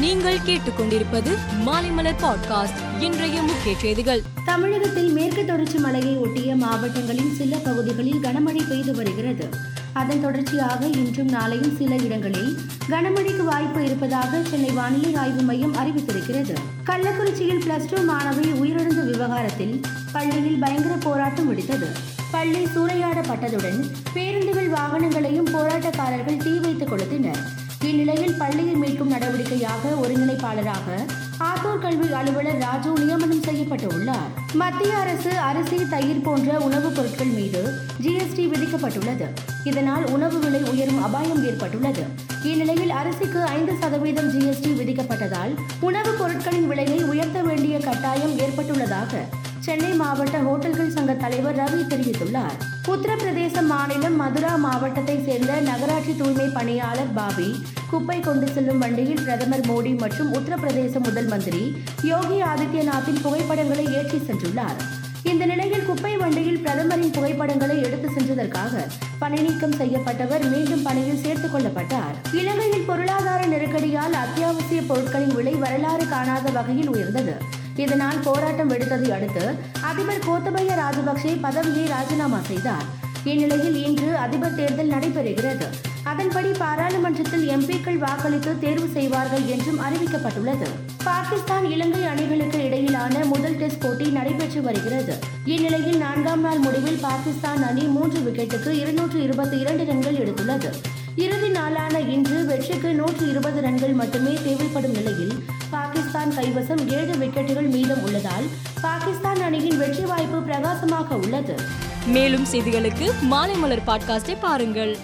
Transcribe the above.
நீங்கள் கேட்டுக்கொண்டிருப்பது மாலைமலர் பாட்காஸ்ட் இன்றைய முக்கிய செய்திகள். தமிழகத்தில் மேற்கு தொடர்ச்சி மலையை ஒட்டிய மாவட்டங்களின் சில பகுதிகளில் கனமழை பெய்து வருகிறது. அதன் தொடர்ச்சியாக இன்றும் நாளையும் சில இடங்களில் கனமழைக்கு வாய்ப்பு இருப்பதாக சென்னை வானிலை ஆய்வு மையம் அறிவித்திருக்கிறது. கள்ளக்குறிச்சியில் பிளஸ் டூ மாணவி உயிரிழந்த விவகாரத்தில் பள்ளியில் பயங்கர போராட்டம் முடித்தது பள்ளி சூறையாடப்பட்டதுடன் பேருந்துகள் வாகனங்களையும் போராட்டக்காரர்கள் தீ வைத்து கொளுத்தினர். இந்நிலையில் பள்ளியை மீட்கும் நடவடிக்கையாக ஒருங்கிணைப்பாளராக ஆத்தூர் கல்வி அலுவலர் ராஜு நியமனம் செய்யப்பட்டுள்ளார். மத்திய அரசு அரிசி தயிர் போன்ற உணவுப் பொருட்கள் மீது ஜிஎஸ்டி விதிக்கப்பட்டுள்ளது. இதனால் உணவு விலை உயரும் அபாயம் ஏற்பட்டுள்ளது. இந்நிலையில் அரிசிக்கு ஐந்து சதவீதம் ஜிஎஸ்டி விதிக்கப்பட்டதால் உணவுப் பொருட்களின் விலையை உயர்த்த வேண்டிய கட்டாயம் ஏற்பட்டுள்ளதாக சென்னை மாவட்ட ஹோட்டல்கள் சங்க தலைவர் ரவி தெரிவித்துள்ளார். உத்தரப்பிரதேச மாநிலம் மதுரா மாவட்டத்தை சேர்ந்த நகராட்சி தூய்மை பணியாளர் பாபி குப்பை கொண்டு செல்லும் வண்டியில் பிரதமர் மோடி மற்றும் உத்தரப்பிரதேச முதல் மந்திரி யோகி ஆதித்யநாத்தின் புகைப்படங்களை ஏற்றி சென்றுள்ளார். இந்த நிலையில் குப்பை வண்டியில் பிரதமரின் புகைப்படங்களை எடுத்து சென்றதற்காக பணிநீக்கம் செய்யப்பட்டவர் மீண்டும் பணியில் சேர்த்துக் கொள்ளப்பட்டார். இலங்கையில் பொருளாதார நெருக்கடியால் அத்தியாவசிய பொருட்களின் விலை வரலாறு காணாத வகையில் உயர்ந்தது. இதனால் போராட்டம் வெடித்ததை அடுத்து அதிபர் கோத்தபய ராஜபக்சே பதவியை ராஜினாமா செய்தார். இந்நிலையில் இன்று அதிபர் தேர்தல் நடைபெறுகிறது. அதன்படி பாராளுமன்றத்தில் எம்பிக்கள் வாக்களித்து தேர்வு செய்வார்கள் என்றும் அறிவிக்கப்பட்டுள்ளது. பாகிஸ்தான் இலங்கை அணிகளுக்கு இடையிலான முதல் டெஸ்ட் போட்டி நடைபெற்று வருகிறது. இந்நிலையில் நான்காம் நாள் முடிவில் பாகிஸ்தான் அணி மூன்று விக்கெட்டுக்கு இருநூற்று இருபத்தி இரண்டு ரன்கள் எடுத்துள்ளது. இறுதி நாளான இன்று வெற்றிக்கு நூற்று இருபது ரன்கள் மட்டுமே தேவைப்படும் நிலையில் பாகிஸ்தான் கைவசம் ஏழு விக்கெட்டுகள் மீதம் உள்ளதால் பாகிஸ்தான் அணியின் வெற்றி வாய்ப்பு பிரகாசமாக உள்ளது. மேலும் செய்திகளுக்கு மாலை மலர் பாட்காஸ்டை பாருங்கள்.